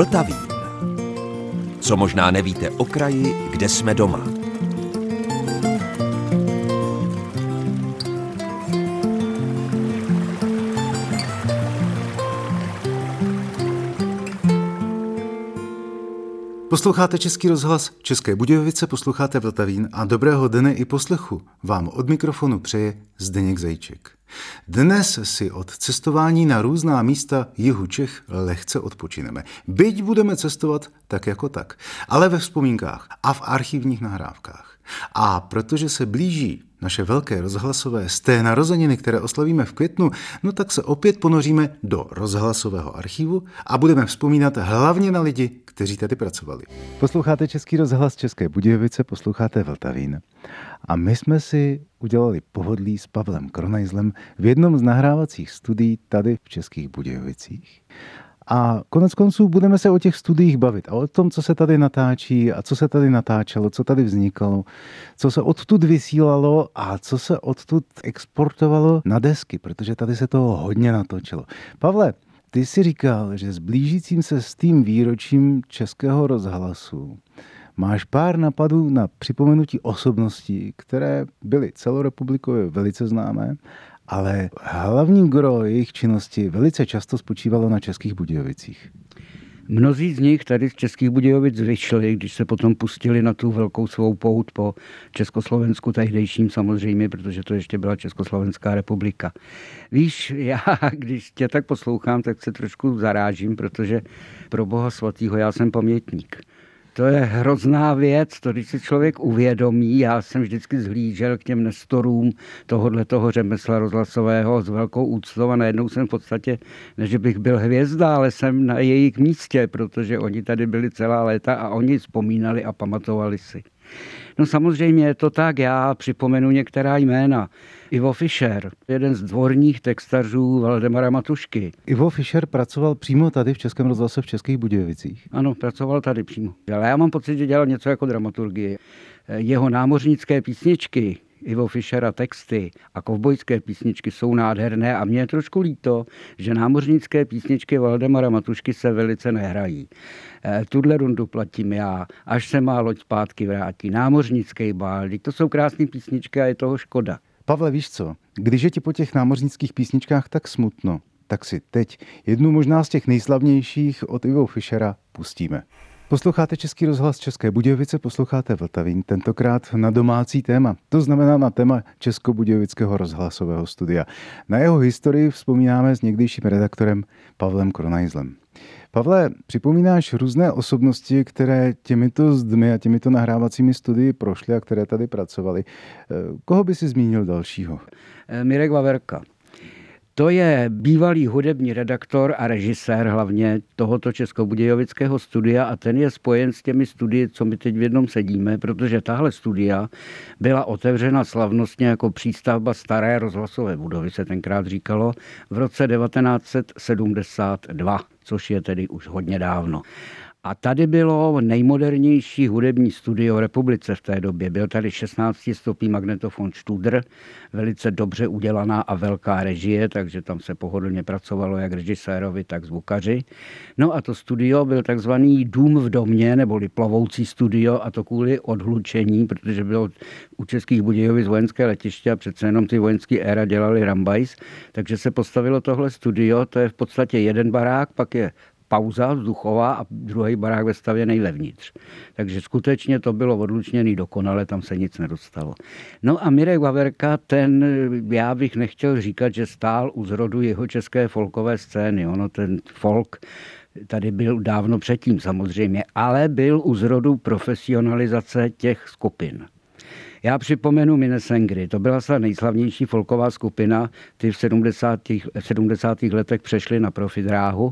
Vltavín. Co možná nevíte o kraji, kde jsme doma. Posloucháte Český rozhlas České Budějovice, posloucháte Vltavín a dobrého dne i poslechu vám od mikrofonu přeje Zdeněk Zajíček. Dnes si od cestování na různá místa jihu Čech lehce odpočineme. Byť budeme cestovat tak jako tak, ale ve vzpomínkách a v archivních nahrávkách. A protože se blíží naše velké rozhlasové z té narozeniny, které oslavíme v květnu, no tak se opět ponoříme do rozhlasového archivu a budeme vzpomínat hlavně na lidi, kteří tady pracovali. Posloucháte Český rozhlas České Budějovice, posloucháte Vltavín. A my jsme si udělali pohodlí s Pavlem Kronajzlem v jednom z nahrávacích studií tady v Českých Budějovicích. A konec konců budeme se o těch studiích bavit a o tom, co se tady natáčí a co se tady natáčelo, co tady vznikalo, co se odtud vysílalo a co se odtud exportovalo na desky, protože tady se toho hodně natočilo. Pavle, ty si říkal, že s blížícím se s tím výročím Českého rozhlasu máš pár napadů na připomenutí osobností, které byly celorepublikově velice známé ale hlavní gro jejich činnosti velice často spočívalo na Českých Budějovicích. Mnozí z nich tady z Českých Budějovic vyšli, když se potom pustili na tu velkou svou pout po Československu tehdejším samozřejmě, protože to ještě byla Československá republika. Víš, já když tě tak poslouchám, tak se trošku zarážím, protože pro boha svatýho já jsem pamětník. To je hrozná věc, to když si člověk uvědomí, já jsem vždycky zhlížel k těm nestorům tohohle toho řemesla rozhlasového s velkou úctou a najednou jsem v podstatě, než bych byl hvězda, ale jsem na jejich místě, protože oni tady byli celá léta a oni vzpomínali a pamatovali si. No samozřejmě je to tak, já připomenu některá jména. Ivo Fischer, jeden z dvorních textařů Valdemara Matušky. Ivo Fischer pracoval přímo tady v Českém rozhlase v Českých Budějovicích. Ano, pracoval tady přímo. Ale já mám pocit, že dělal něco jako dramaturgii. Jeho námořnické písničky, Ivo Fischera texty a kovbojské písničky jsou nádherné a mě je trošku líto, že námořnické písničky Valdemara Matušky se velice nehrají. Eh, tuhle rundu platím já, až se má loď zpátky vrátí. Námořnický bál, to jsou krásné písničky a je toho škoda. Pavle, víš co, když je ti po těch námořnických písničkách tak smutno, tak si teď jednu možná z těch nejslavnějších od Ivo Fischera pustíme. Posloucháte Český rozhlas České Budějovice, posloucháte Vltavín, tentokrát na domácí téma. To znamená na téma Českobudějovického rozhlasového studia. Na jeho historii vzpomínáme s někdejším redaktorem Pavlem Kronajzlem. Pavle, připomínáš různé osobnosti, které těmito zdmi a těmito nahrávacími studii prošly a které tady pracovali. Koho by si zmínil dalšího? Mirek Vaverka. To je bývalý hudební redaktor a režisér hlavně tohoto českobudějovického studia a ten je spojen s těmi studii, co my teď v jednom sedíme, protože tahle studia byla otevřena slavnostně jako přístavba staré rozhlasové budovy, se tenkrát říkalo, v roce 1972, což je tedy už hodně dávno. A tady bylo nejmodernější hudební studio v republice v té době. Byl tady 16 stopý magnetofon Studer, velice dobře udělaná a velká režie, takže tam se pohodlně pracovalo jak režisérovi, tak zvukaři. No a to studio byl takzvaný dům v domě, neboli plovoucí studio a to kvůli odhlučení, protože bylo u Českých Budějovic vojenské letiště a přece jenom ty vojenské éra dělali Rambajs, takže se postavilo tohle studio, to je v podstatě jeden barák, pak je pauza vzduchová a druhý barák ve stavě nejlevnitř. Takže skutečně to bylo odlučněný dokonale, tam se nic nedostalo. No a Mirek Vaverka, ten, já bych nechtěl říkat, že stál u zrodu jeho české folkové scény. Ono ten folk tady byl dávno předtím samozřejmě, ale byl u zrodu profesionalizace těch skupin. Já připomenu Minesengry, to byla ta nejslavnější folková skupina, ty v 70. 70. letech přešly na profidráhu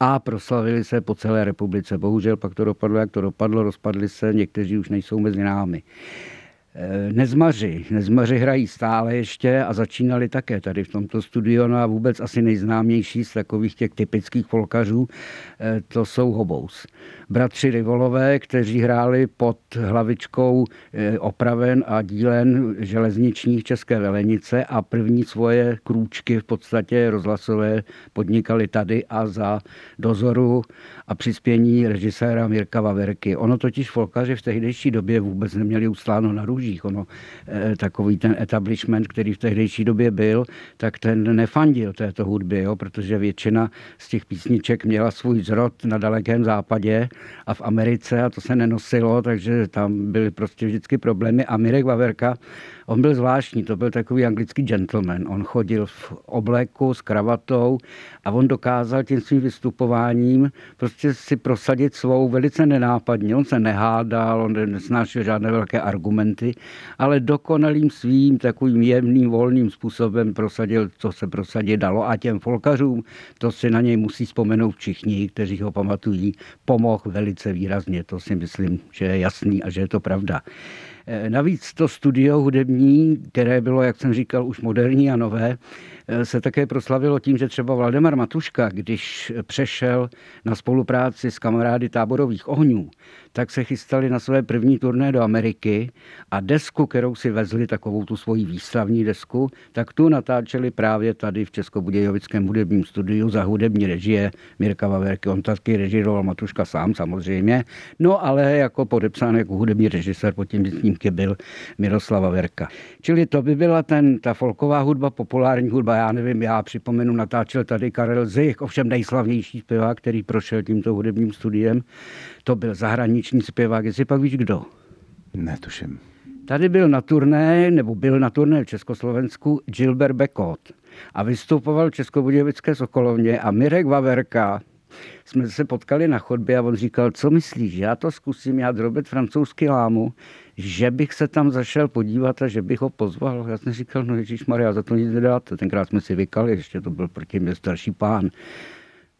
a proslavili se po celé republice. Bohužel pak to dopadlo, jak to dopadlo, rozpadli se, někteří už nejsou mezi námi. Eh, nezmaři. Nezmaři hrají stále ještě a začínali také tady v tomto studiu. No a vůbec asi nejznámější z takových těch typických folkařů, eh, to jsou Hobous. Bratři Rivolové, kteří hráli pod hlavičkou eh, opraven a dílen železničních České Velenice a první svoje krůčky v podstatě rozhlasové podnikali tady a za dozoru a přispění režiséra Mirka Vaverky. Ono totiž folkaři v tehdejší době vůbec neměli usláno na růži růžích. Ono, eh, takový ten establishment, který v tehdejší době byl, tak ten nefandil této hudbě, jo, protože většina z těch písniček měla svůj zrod na dalekém západě a v Americe a to se nenosilo, takže tam byly prostě vždycky problémy. A Mirek Vaverka On byl zvláštní, to byl takový anglický gentleman. On chodil v obleku s kravatou a on dokázal tím svým vystupováním prostě si prosadit svou velice nenápadně. On se nehádal, on nesnášel žádné velké argumenty, ale dokonalým svým takovým jemným, volným způsobem prosadil, co se prosadit dalo. A těm folkařům, to si na něj musí vzpomenout všichni, kteří ho pamatují, pomohl velice výrazně. To si myslím, že je jasný a že je to pravda. Eh, navíc to studio hudební, které bylo, jak jsem říkal, už moderní a nové, se také proslavilo tím, že třeba Vladimir Matuška, když přešel na spolupráci s kamarády táborových ohňů, tak se chystali na své první turné do Ameriky a desku, kterou si vezli, takovou tu svoji výstavní desku, tak tu natáčeli právě tady v Českobudějovickém hudebním studiu za hudební režie Mirka Vaverky. On taky režiroval Matuška sám samozřejmě, no ale jako podepsán jako hudební režisér pod tím snímky byl Miroslava Verka. Čili to by byla ten, ta folková hudba, populární hudba, já nevím, já připomenu, natáčel tady Karel Zich, ovšem nejslavnější zpěvák, který prošel tímto hudebním studiem. To byl zahraniční zpěvák, jestli pak víš kdo? Netuším. Tady byl na turné, nebo byl na turné v Československu Gilbert Bekot a vystupoval v Českobudějovické Sokolovně a Mirek Vaverka, jsme se potkali na chodbě a on říkal, co myslíš, já to zkusím, já drobit francouzský lámu, že bych se tam zašel podívat a že bych ho pozval. Já jsem říkal, no Ježíš Maria, za to nic nedáte. Tenkrát jsme si vykali, ještě to byl proti mě starší pán.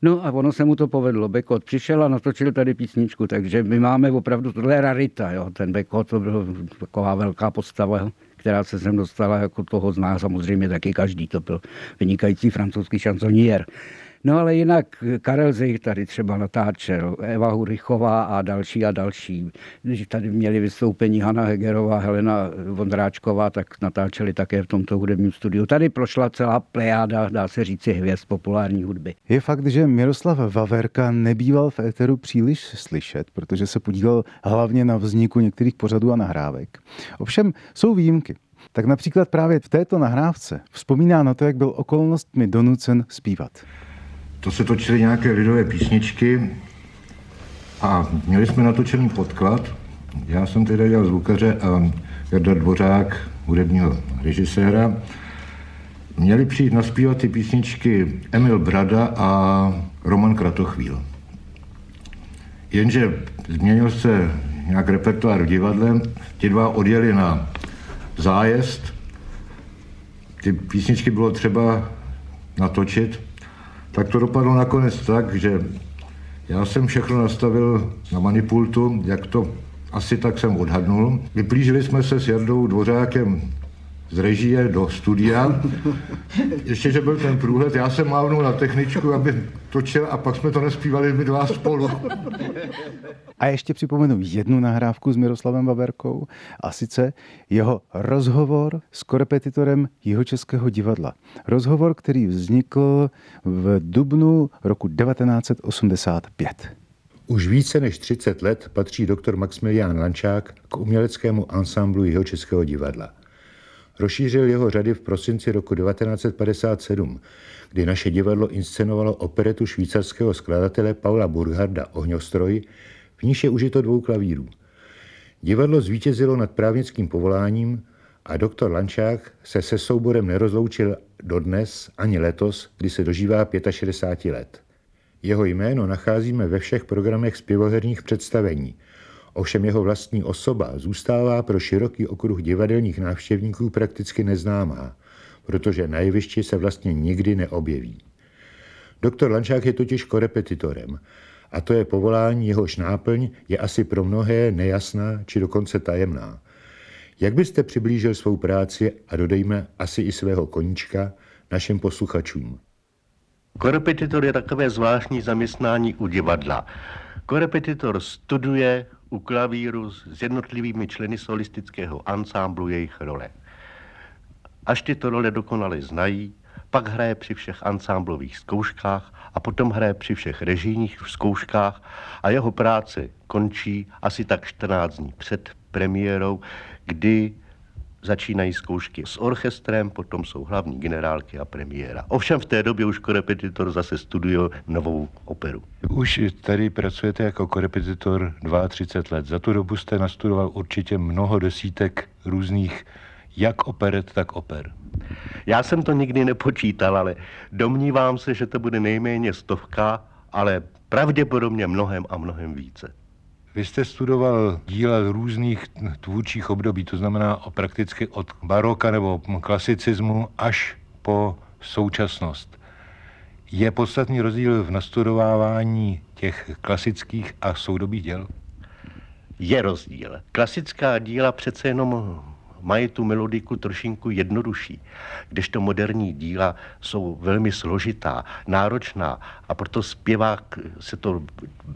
No a ono se mu to povedlo. Bekot přišel a natočil tady písničku, takže my máme opravdu, tohle je rarita, jo. Ten Bekot to byl taková velká postava, která se sem dostala, jako toho zná samozřejmě taky každý, to byl vynikající francouzský šansoniér. No ale jinak Karel Zich tady třeba natáčel, Eva Hurichová a další a další. Když tady měli vystoupení Hanna Hegerová, Helena Vondráčková, tak natáčeli také v tomto hudebním studiu. Tady prošla celá plejáda, dá se říci, hvězd populární hudby. Je fakt, že Miroslav Vaverka nebýval v éteru příliš slyšet, protože se podílel hlavně na vzniku některých pořadů a nahrávek. Ovšem jsou výjimky. Tak například právě v této nahrávce vzpomíná na to, jak byl okolnostmi donucen zpívat to se točily nějaké lidové písničky a měli jsme natočený podklad. Já jsem tedy dělal zvukaře a Jarda Dvořák, hudebního režiséra. Měli přijít naspívat ty písničky Emil Brada a Roman Kratochvíl. Jenže změnil se nějak repertoár v divadle, ti dva odjeli na zájezd, ty písničky bylo třeba natočit tak to dopadlo nakonec tak, že já jsem všechno nastavil na manipultu, jak to asi tak jsem odhadnul. Vyplížili jsme se s Jardou Dvořákem z režie do studia. Ještě, že byl ten průhled, já jsem mávnul na techničku, aby točil a pak jsme to nespívali my dva spolu. A ještě připomenu jednu nahrávku s Miroslavem Vaverkou a sice jeho rozhovor s korepetitorem Jihočeského divadla. Rozhovor, který vznikl v dubnu roku 1985. Už více než 30 let patří doktor Maximilián Lančák k uměleckému ansamblu Jihočeského divadla. Rozšířil jeho řady v prosinci roku 1957, kdy naše divadlo inscenovalo operetu švýcarského skladatele Paula Burgharda Ohňostroj, v níž je užito dvou klavírů. Divadlo zvítězilo nad právnickým povoláním a doktor Lančák se se souborem nerozloučil dodnes ani letos, kdy se dožívá 65 let. Jeho jméno nacházíme ve všech programech zpěvoherních představení – Ovšem jeho vlastní osoba zůstává pro široký okruh divadelních návštěvníků prakticky neznámá, protože na jevišti se vlastně nikdy neobjeví. Doktor Lančák je totiž korepetitorem a to je povolání, jehož náplň je asi pro mnohé nejasná či dokonce tajemná. Jak byste přiblížil svou práci a dodejme asi i svého koníčka našim posluchačům? Korepetitor je takové zvláštní zaměstnání u divadla. Korepetitor studuje u klavíru s jednotlivými členy solistického ansámblu jejich role. Až tyto role dokonale znají, pak hraje při všech ansámblových zkouškách a potom hraje při všech režijních zkouškách a jeho práce končí asi tak 14 dní před premiérou, kdy začínají zkoušky s orchestrem, potom jsou hlavní generálky a premiéra. Ovšem v té době už korepetitor zase studuje novou operu. Už tady pracujete jako korepetitor 32 let. Za tu dobu jste nastudoval určitě mnoho desítek různých jak operet, tak oper. Já jsem to nikdy nepočítal, ale domnívám se, že to bude nejméně stovka, ale pravděpodobně mnohem a mnohem více. Vy jste studoval díla různých tvůrčích období, to znamená prakticky od baroka nebo klasicismu až po současnost. Je podstatný rozdíl v nastudovávání těch klasických a soudobých děl? Je rozdíl. Klasická díla přece jenom mají tu melodiku trošinku jednodušší, kdežto moderní díla jsou velmi složitá, náročná a proto zpěvák se to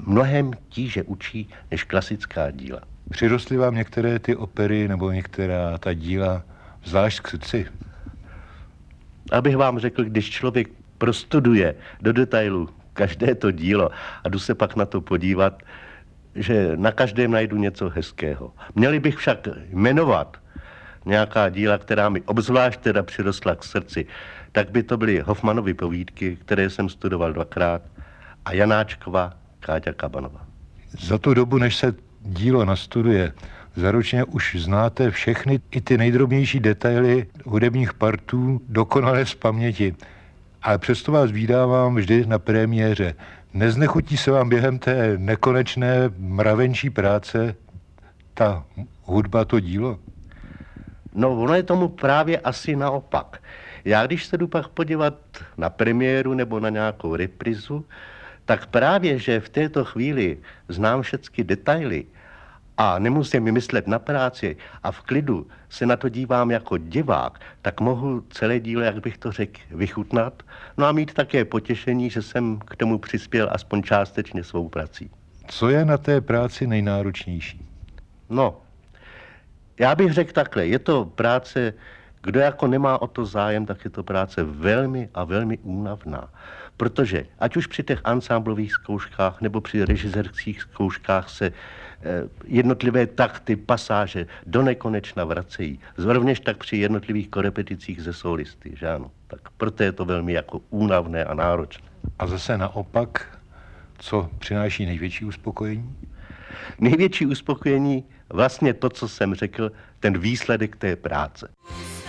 mnohem tíže učí než klasická díla. Přirostly vám některé ty opery nebo některá ta díla zvlášť k srdci? Abych vám řekl, když člověk prostuduje do detailu každé to dílo a jdu se pak na to podívat, že na každém najdu něco hezkého. Měli bych však jmenovat nějaká díla, která mi obzvlášť teda přirostla k srdci, tak by to byly Hoffmanovy povídky, které jsem studoval dvakrát, a Janáčkova Káťa Kabanova. Za tu dobu, než se dílo nastuduje, zaručně už znáte všechny, i ty nejdrobnější detaily hudebních partů dokonale z paměti. Ale přesto vás vydávám vždy na premiéře. Neznechutí se vám během té nekonečné mravenčí práce ta hudba, to dílo? No, ono je tomu právě asi naopak. Já když se jdu pak podívat na premiéru nebo na nějakou reprizu, tak právě, že v této chvíli znám všechny detaily a nemusím myslet na práci a v klidu se na to dívám jako divák, tak mohu celé dílo, jak bych to řekl, vychutnat, no a mít také potěšení, že jsem k tomu přispěl aspoň částečně svou prací. Co je na té práci nejnáročnější? No, já bych řekl takhle, je to práce, kdo jako nemá o to zájem, tak je to práce velmi a velmi únavná. Protože ať už při těch ansámblových zkouškách nebo při režisérských zkouškách se eh, jednotlivé takty, pasáže do nekonečna vracejí. Zrovněž tak při jednotlivých korepeticích ze solisty, že ano. Tak proto je to velmi jako únavné a náročné. A zase naopak, co přináší největší uspokojení? Největší uspokojení vlastně to, co jsem řekl, ten výsledek té práce.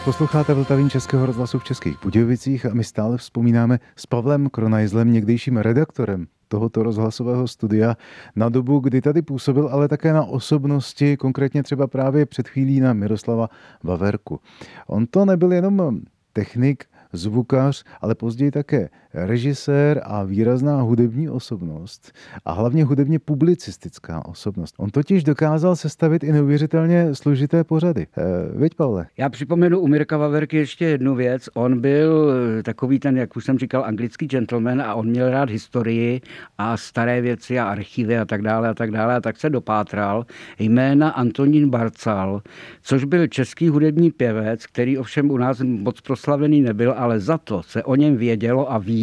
Posloucháte Vltavín Českého rozhlasu v Českých Budějovicích a my stále vzpomínáme s Pavlem Kronajzlem, někdejším redaktorem tohoto rozhlasového studia na dobu, kdy tady působil, ale také na osobnosti, konkrétně třeba právě před chvílí na Miroslava Vaverku. On to nebyl jenom technik, zvukař, ale později také režisér a výrazná hudební osobnost a hlavně hudebně publicistická osobnost. On totiž dokázal sestavit i neuvěřitelně složité pořady. E, veď, Pavle? Já připomenu u Mirka Vaverky ještě jednu věc. On byl eh, takový ten, jak už jsem říkal, anglický gentleman a on měl rád historii a staré věci a archivy a tak dále a tak dále a tak se dopátral jména Antonín Barcal, což byl český hudební pěvec, který ovšem u nás moc proslavený nebyl, ale za to se o něm vědělo a ví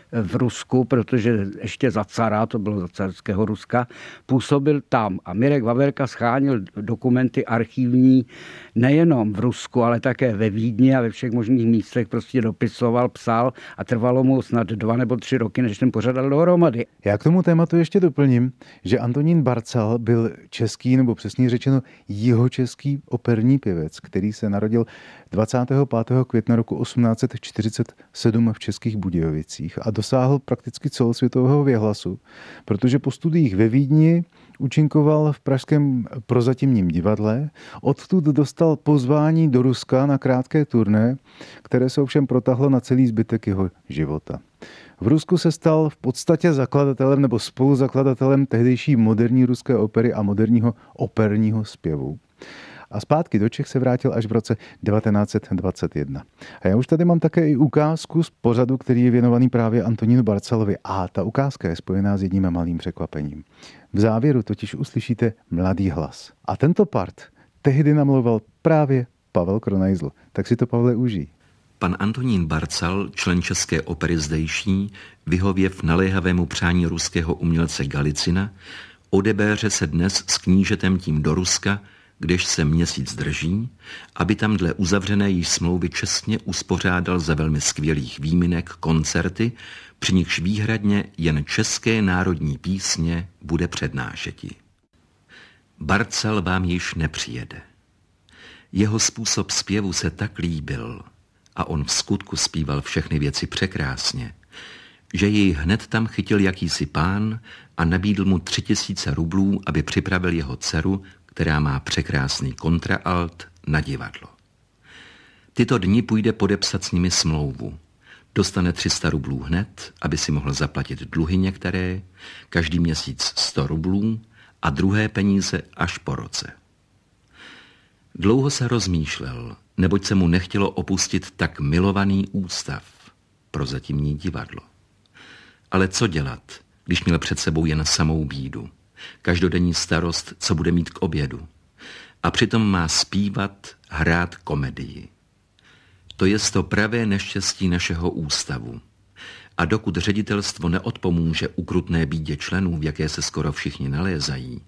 v Rusku, protože ještě za cara, to bylo za carského Ruska, působil tam. A Mirek Vaverka schánil dokumenty archivní nejenom v Rusku, ale také ve Vídni a ve všech možných místech prostě dopisoval, psal a trvalo mu snad dva nebo tři roky, než ten pořadal dohromady. Já k tomu tématu ještě doplním, že Antonín Barcal byl český, nebo přesně řečeno jihočeský operní pěvec, který se narodil 25. května roku 1847 v Českých Budějovicích a dosáhl prakticky celosvětového věhlasu, protože po studiích ve Vídni účinkoval v Pražském prozatímním divadle, odtud dostal pozvání do Ruska na krátké turné, které se ovšem protahlo na celý zbytek jeho života. V Rusku se stal v podstatě zakladatelem nebo spoluzakladatelem tehdejší moderní ruské opery a moderního operního zpěvu. A zpátky do Čech se vrátil až v roce 1921. A já už tady mám také i ukázku z pořadu, který je věnovaný právě Antonínu Barcalovi a ta ukázka je spojená s jedním malým překvapením. V závěru totiž uslyšíte mladý hlas. A tento part tehdy namlouval právě Pavel Kronajzl. Tak si to, Pavle, užij. Pan Antonín Barcal, člen České opery zdejší, vyhověv naléhavému přání ruského umělce Galicina, odebéře se dnes s knížetem tím do Ruska, kdež se měsíc drží, aby tam dle uzavřené již smlouvy čestně uspořádal za velmi skvělých výminek koncerty, při nichž výhradně jen české národní písně bude přednášeti. Barcel vám již nepřijede. Jeho způsob zpěvu se tak líbil a on v skutku zpíval všechny věci překrásně, že jej hned tam chytil jakýsi pán a nabídl mu tři tisíce rublů, aby připravil jeho dceru, která má překrásný kontraalt, na divadlo. Tyto dny půjde podepsat s nimi smlouvu. Dostane 300 rublů hned, aby si mohl zaplatit dluhy některé, každý měsíc 100 rublů a druhé peníze až po roce. Dlouho se rozmýšlel, neboť se mu nechtělo opustit tak milovaný ústav, prozatímní divadlo. Ale co dělat, když měl před sebou jen samou bídu, každodenní starost, co bude mít k obědu. A přitom má zpívat, hrát komedii. To je to pravé neštěstí našeho ústavu. A dokud ředitelstvo neodpomůže ukrutné bídě členů, v jaké se skoro všichni nalézají,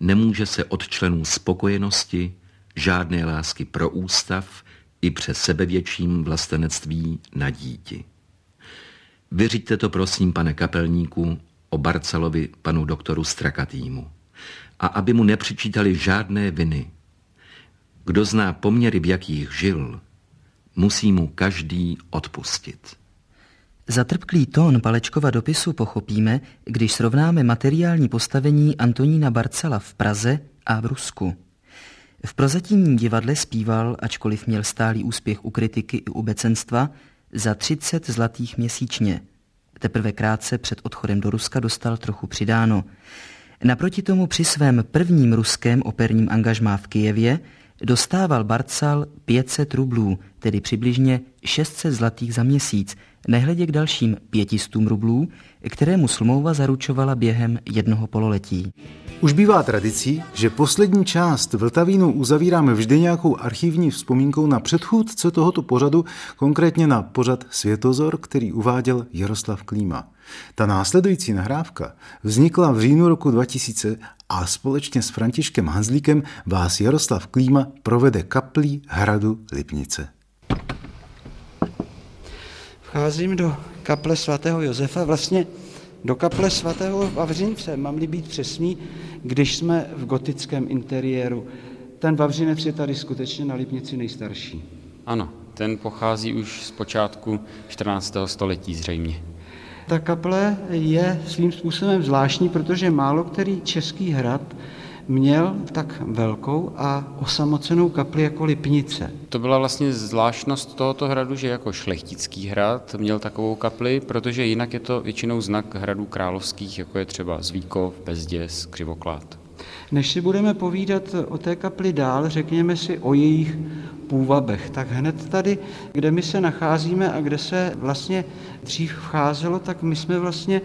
nemůže se od členů spokojenosti, žádné lásky pro ústav i přes sebevětším vlastenectví na díti. Vyřiďte to prosím, pane kapelníku, o Barcalovi panu doktoru Strakatýmu a aby mu nepřičítali žádné viny. Kdo zná poměry, v jakých žil, musí mu každý odpustit. Zatrpklý tón Palečkova dopisu pochopíme, když srovnáme materiální postavení Antonína Barcela v Praze a v Rusku. V prozatímním divadle zpíval, ačkoliv měl stálý úspěch u kritiky i u becenstva, za 30 zlatých měsíčně. Teprve krátce před odchodem do Ruska dostal trochu přidáno. Naproti tomu při svém prvním ruském operním angažmá v Kijevě dostával Barcal 500 rublů, tedy přibližně 600 zlatých za měsíc, nehledě k dalším 500 rublů, kterému smlouva zaručovala během jednoho pololetí. Už bývá tradicí, že poslední část Vltavínu uzavíráme vždy nějakou archivní vzpomínkou na předchůdce tohoto pořadu, konkrétně na pořad Světozor, který uváděl Jaroslav Klíma. Ta následující nahrávka vznikla v říjnu roku 2000 a společně s Františkem Hanzlíkem vás Jaroslav Klíma provede kaplí hradu Lipnice. Vcházím do kaple svatého Josefa, vlastně do kaple svatého Vavřince, mám-li být přesný, když jsme v gotickém interiéru. Ten Vavřinec je tady skutečně na Lipnici nejstarší. Ano, ten pochází už z počátku 14. století zřejmě. Ta kaple je svým způsobem zvláštní, protože málo který český hrad měl tak velkou a osamocenou kapli jako Lipnice. To byla vlastně zvláštnost tohoto hradu, že jako šlechtický hrad měl takovou kapli, protože jinak je to většinou znak hradů královských, jako je třeba Zvíkov, Bezděs, Křivoklát. Než si budeme povídat o té kapli dál, řekněme si o jejich půvabech. Tak hned tady, kde my se nacházíme a kde se vlastně dřív vcházelo, tak my jsme vlastně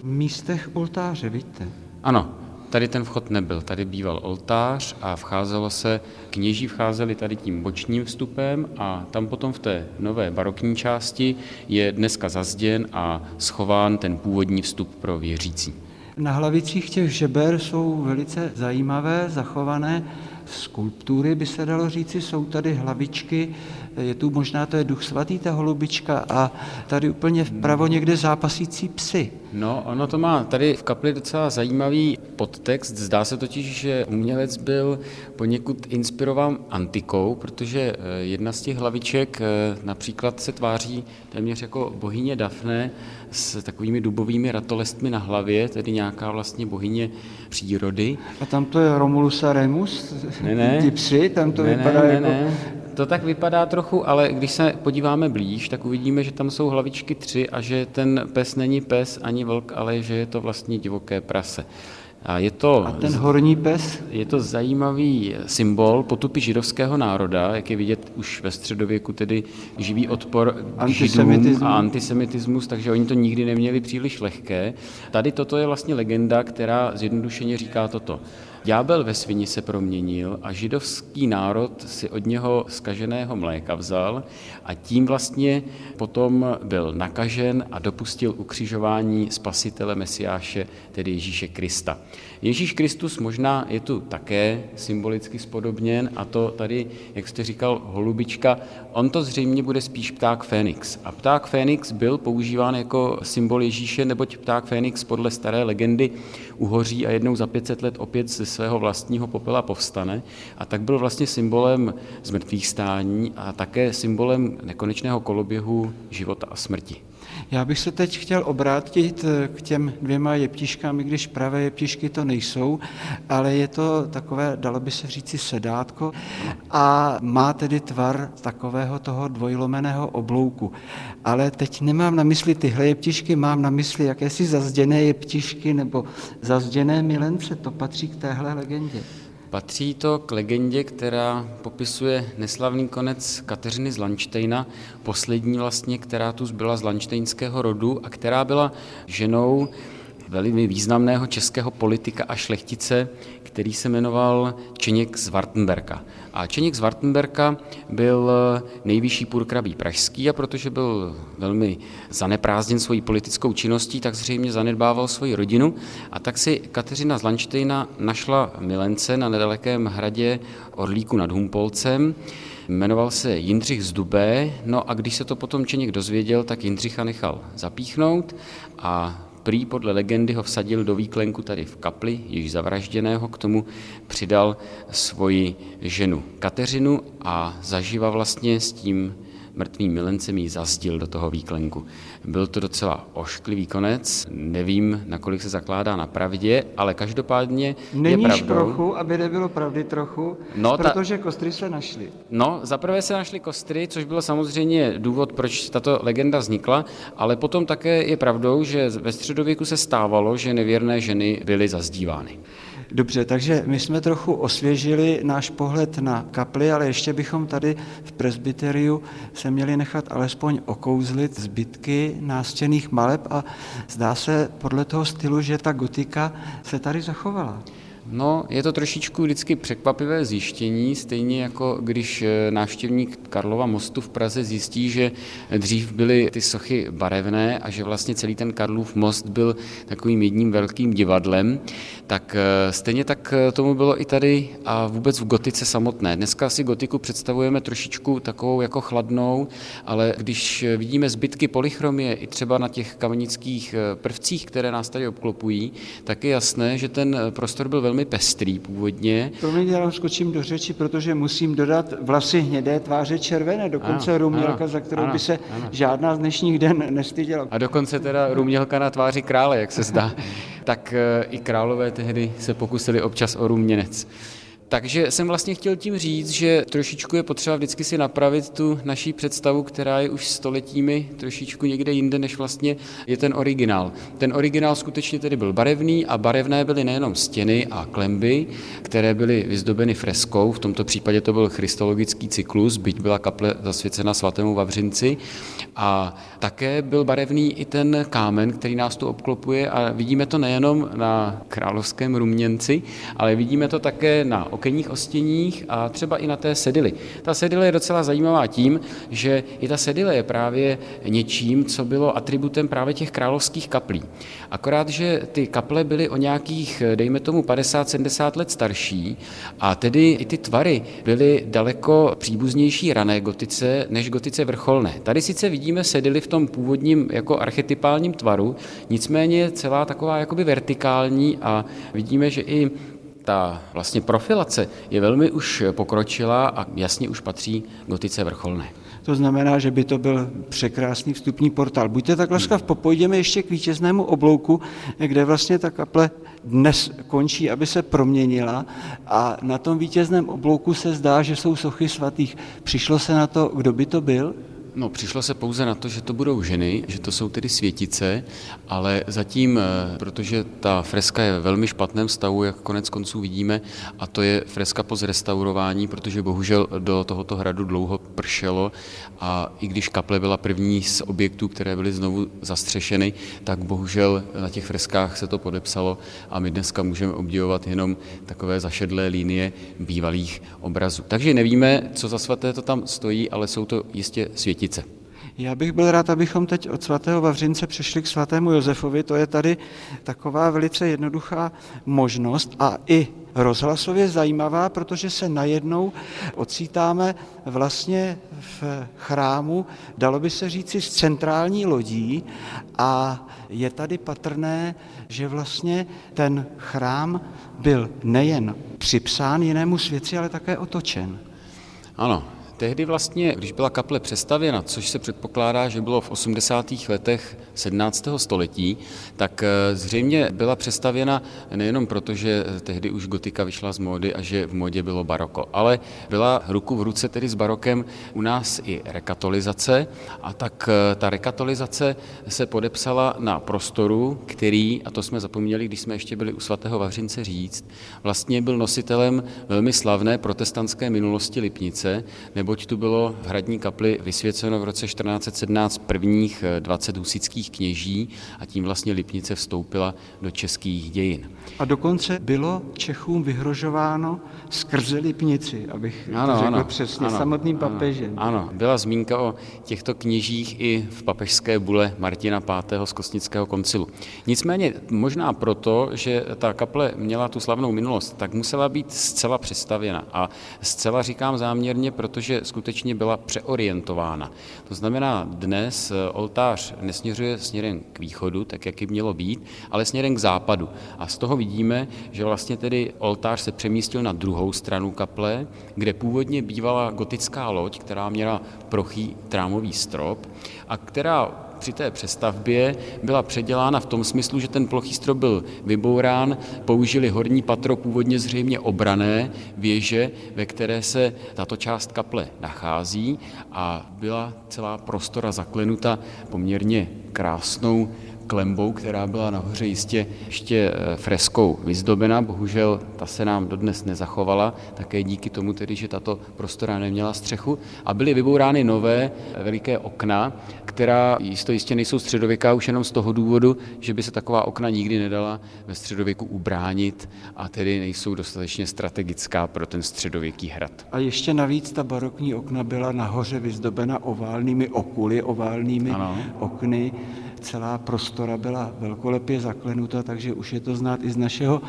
v místech oltáře, víte? Ano, Tady ten vchod nebyl, tady býval oltář a vcházelo se, kněží vcházeli tady tím bočním vstupem a tam potom v té nové barokní části je dneska zazděn a schován ten původní vstup pro věřící. Na hlavicích těch žeber jsou velice zajímavé, zachované skulptury, by se dalo říci, jsou tady hlavičky, je tu možná to je duch svatý, ta holubička a tady úplně vpravo někde zápasící psy. No, ono to má tady v kapli docela zajímavý podtext. Zdá se totiž, že umělec byl poněkud inspirován antikou, protože eh, jedna z těch hlaviček eh, například se tváří téměř jako bohyně Dafne s takovými dubovými ratolestmi na hlavě, tedy nějaká vlastně bohyně přírody. A tam to je Romulus a Remus? Ne, ne. Ty psy, tam to ne, vypadá ne, jako... Ne. To tak vypadá trochu, ale když se podíváme blíž, tak uvidíme, že tam jsou hlavičky tři a že ten pes není pes ani vlk, ale že je to vlastně divoké prase. A je to, a ten horní pes? Je to zajímavý symbol potupy židovského národa, jak je vidět už ve středověku, tedy živý odpor k židům a antisemitismus, takže oni to nikdy neměli příliš lehké. Tady toto je vlastně legenda, která zjednodušeně říká toto. Ďábel ve svini se proměnil a židovský národ si od něho skaženého mléka vzal a tím vlastně potom byl nakažen a dopustil ukřižování spasitele Mesiáše, tedy Ježíše Krista. Ježíš Kristus možná je tu také symbolicky spodobněn a to tady, jak jste říkal, holubička, on to zřejmě bude spíš pták Fénix. A pták Fénix byl používán jako symbol Ježíše, neboť pták Fénix podle staré legendy uhoří a jednou za 500 let opět ze svého vlastního popela povstane. A tak byl vlastně symbolem zmrtvých stání a také symbolem nekonečného koloběhu života a smrti. Já bych se teď chtěl obrátit eh, k těm dvěma jeptiškám, i když pravé jeptišky to nejsou, ale je to takové, dalo by se říci, sedátko a má tedy tvar takového toho dvojlomeného oblouku. Ale teď nemám na mysli tyhle jeptišky, mám na mysli jakési zazděné jeptišky nebo zazděné milence, to patří k téhle legendě. Patří to k legendě, která popisuje neslavný konec Kateřiny z Lanštejna, poslední vlastně, která tu zbyla z lanštejnského rodu a která byla ženou velmi významného českého politika a šlechtice, který se jmenoval Čeněk z Wartenberka. A Čeněk z Wartenberka byl nejvyšší purkrabí pražský a protože byl velmi zaneprázdněn svojí politickou činností, tak zřejmě zanedbával svoji rodinu. A tak si Kateřina z Lanštejna našla milence na nedalekém hradě Orlíku nad Humpolcem, Jmenoval se Jindřich z Dubé, no a když se to potom Čeněk dozvěděl, tak Jindřicha nechal zapíchnout a prý podle legendy ho vsadil do výklenku tady v kapli, již zavražděného, k tomu přidal svoji ženu Kateřinu a zaživa vlastně s tím mrtvým milencem ji zazdil do toho výklenku. Byl to docela ošklivý konec, nevím, nakolik se zakládá na pravdě, ale každopádně Není je pravdou. trochu, aby nebylo pravdy trochu, no, protože ta... kostry se našly. No, zaprvé se našly kostry, což byl samozřejmě důvod, proč tato legenda vznikla, ale potom také je pravdou, že ve středověku se stávalo, že nevěrné ženy byly zazdívány. Dobře, takže my jsme trochu osvěžili náš pohled na kapli, ale ještě bychom tady v presbyteriu se měli nechat alespoň okouzlit zbytky nástěných maleb a zdá se podle toho stylu, že ta gotika se tady zachovala. No, je to trošičku vždycky překvapivé zjištění, stejně jako když eh, návštěvník Karlova mostu v Praze zjistí, že dřív byly ty sochy barevné a že vlastně celý ten Karlův most byl takovým jedním velkým divadlem, tak eh, stejně tak eh, tomu bylo i tady a vůbec v gotice samotné. Dneska si gotiku představujeme trošičku takovou jako chladnou, ale když vidíme zbytky polychromie i třeba na těch kamenických prvcích, které nás tady obklopují, tak je jasné, že ten prostor byl velmi velmi pestrý původně. Promiň, já skočím do řeči, protože musím dodat vlasy hnědé, tváře červené, dokonce ano, rumělka, ano, za kterou ano, by se ano. žádná z dnešních den nestyděla. A dokonce teda rumělka na tváři krále, jak se zdá. tak eh, i králové tehdy se pokusili občas o ruměnec. Takže jsem vlastně chtěl tím říct, že trošičku je potřeba vždycky si napravit tu naší představu, která je už stoletími trošičku někde jinde, než vlastně je ten originál. Ten originál skutečně tedy byl barevný a barevné byly nejenom stěny a klemby, které byly vyzdobeny freskou, v tomto případě to byl christologický cyklus, byť byla kaple zasvěcena svatému Vavřinci, a také byl barevný i ten kámen, který nás tu obklopuje. A vidíme to nejenom na královském ruměnci, ale vidíme to také na okenních ostěních a třeba i na té sedily. Ta sedile je docela zajímavá tím, že i ta sedile je právě něčím, co bylo atributem právě těch královských kaplí. Akorát, že ty kaple byly o nějakých, dejme tomu, 50-70 let starší a tedy i ty tvary byly daleko příbuznější rané gotice než gotice vrcholné. Tady sice vidíme sedily v tom původním jako archetypálním tvaru, nicméně celá taková jakoby vertikální a vidíme, že i ta vlastně profilace je velmi už pokročila a jasně už patří gotice vrcholné. To znamená, že by to byl překrásný vstupní portál. Buďte tak laskav, hmm. popojdeme ještě k vítěznému oblouku, kde vlastně ta kaple dnes končí, aby se proměnila a na tom vítězném oblouku se zdá, že jsou sochy svatých. Přišlo se na to, kdo by to byl? No, přišlo se pouze na to, že to budou ženy, že to jsou tedy světice, ale zatím, eh, protože ta freska je ve velmi špatném stavu, jak konec konců vidíme, a to je freska po zrestaurování, protože bohužel do tohoto hradu dlouho pršelo a i když kaple byla první z objektů, které byly znovu zastřešeny, tak bohužel na těch freskách se to podepsalo a my dneska můžeme obdivovat jenom takové zašedlé linie bývalých obrazů. Takže nevíme, co za svaté to tam stojí, ale jsou to jistě světice. Já bych byl rád, abychom teď od svatého Vavřince přešli k svatému Josefovi. To je tady taková velice jednoduchá možnost a i rozhlasově zajímavá, protože se najednou ocítáme vlastně v chrámu, dalo by se říci, z centrální lodí a je tady patrné, že vlastně ten chrám byl nejen připsán jinému svěci, ale také otočen. Ano, Tehdy vlastně, když byla kaple přestavěna, což se předpokládá, že bylo v 80. letech 17. století, tak eh, zřejmě byla přestavěna nejenom proto, že tehdy už gotika vyšla z módy a že v modě bylo baroko, ale byla ruku v ruce tedy s barokem u nás i rekatolizace a tak eh, ta rekatolizace se podepsala na prostoru, který, a to jsme zapomněli, když jsme ještě byli u svatého Vavřince říct, vlastně byl nositelem velmi slavné protestantské minulosti Lipnice, neboť tu bylo v hradní kapli vysvěceno v roce 1417 prvních 20 eh, husických kněží a tím vlastně Lipnice vstoupila do českých dějin. A dokonce bylo Čechům vyhrožováno skrze Lipnici, abych ano, to řekl ano, přesně, ano, samotným papežem. Ano, ano, byla zmínka o těchto kněžích i v papežské bule Martina V. z Kostnického koncilu. Nicméně možná proto, že ta kaple měla tu slavnou minulost, tak musela být zcela přestavěna. A zcela říkám záměrně, protože že skutečně byla přeorientována. To znamená, dnes eh, oltář nesměřuje směrem k východu, tak jak by mělo být, ale směrem k západu. A z toho vidíme, že vlastně tedy oltář se přemístil na druhou stranu kaple, kde původně bývala gotická loď, která měla prochý trámový strop a která při té přestavbě byla předělána v tom smyslu, že ten plochý strop byl vybourán, použili horní patro původně zřejmě obrané věže, ve které se tato část kaple nachází a byla celá prostora zaklenuta poměrně krásnou klembou, která byla nahoře jistě ještě eh, freskou vyzdobena. Bohužel ta se nám dodnes nezachovala, také díky tomu tedy, že tato prostora neměla střechu. A byly vybourány nové eh, veliké okna, která jisto jistě nejsou středověká už jenom z toho důvodu, že by se taková okna nikdy nedala ve středověku ubránit a tedy nejsou dostatečně strategická pro ten středověký hrad. A ještě navíc ta barokní okna byla nahoře vyzdobena oválnými okuly, oválnými ano. okny celá prostora byla velkolepě zaklenuta, takže už je to znát i z našeho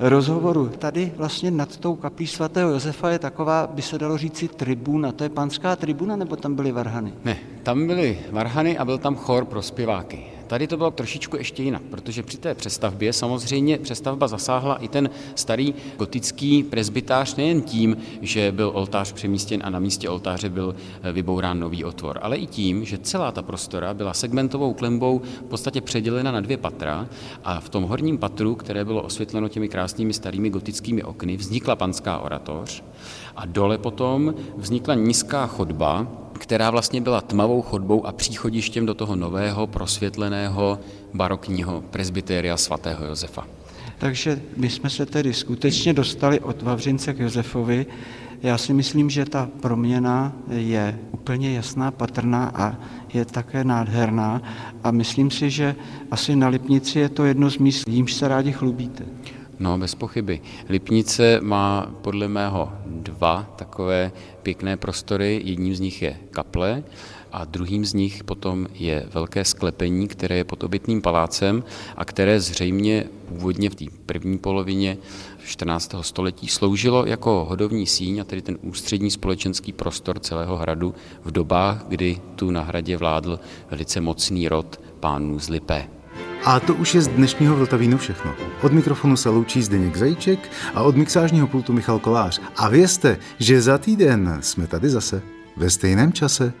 rozhovoru. Tady vlastně nad tou kaplí svatého Josefa je taková, by se dalo říci, tribuna. To je panská tribuna, nebo tam byly varhany? Ne, tam byly varhany a byl tam chor pro zpěváky. Tady to bylo trošičku ještě jinak, protože při té přestavbě samozřejmě přestavba zasáhla i ten starý gotický presbytář nejen tím, že byl oltář přemístěn a na místě oltáře byl eh, vybourán nový otvor, ale i tím, že celá ta prostora byla segmentovou klembou v podstatě předělena na dvě patra a v tom horním patru, které bylo osvětleno těmi krásnými starými gotickými okny, vznikla panská oratoř a dole potom vznikla nízká chodba, která vlastně byla tmavou chodbou a příchodištěm do toho nového, prosvětleného barokního presbytéria svatého Josefa. Takže my jsme se tedy skutečně dostali od Vavřince k Josefovi. Já si myslím, že ta proměna je úplně jasná, patrná a je také nádherná. A myslím si, že asi na Lipnici je to jedno z míst, jímž se rádi chlubíte. No, bez pochyby. Lipnice má podle mého dva takové pěkné prostory. Jedním z nich je kaple a druhým z nich potom je velké sklepení, které je pod obytným palácem a které zřejmě původně v té první polovině 14. století sloužilo jako hodovní síň a tedy ten ústřední společenský prostor celého hradu v dobách, kdy tu na hradě vládl velice mocný rod pánů z Lipé. A to už je z dnešního Vltavínu všechno. Od mikrofonu se loučí Zdeněk Zajíček a od mixážního pultu Michal Kolář. A vězte, že za týden jsme tady zase ve stejném čase.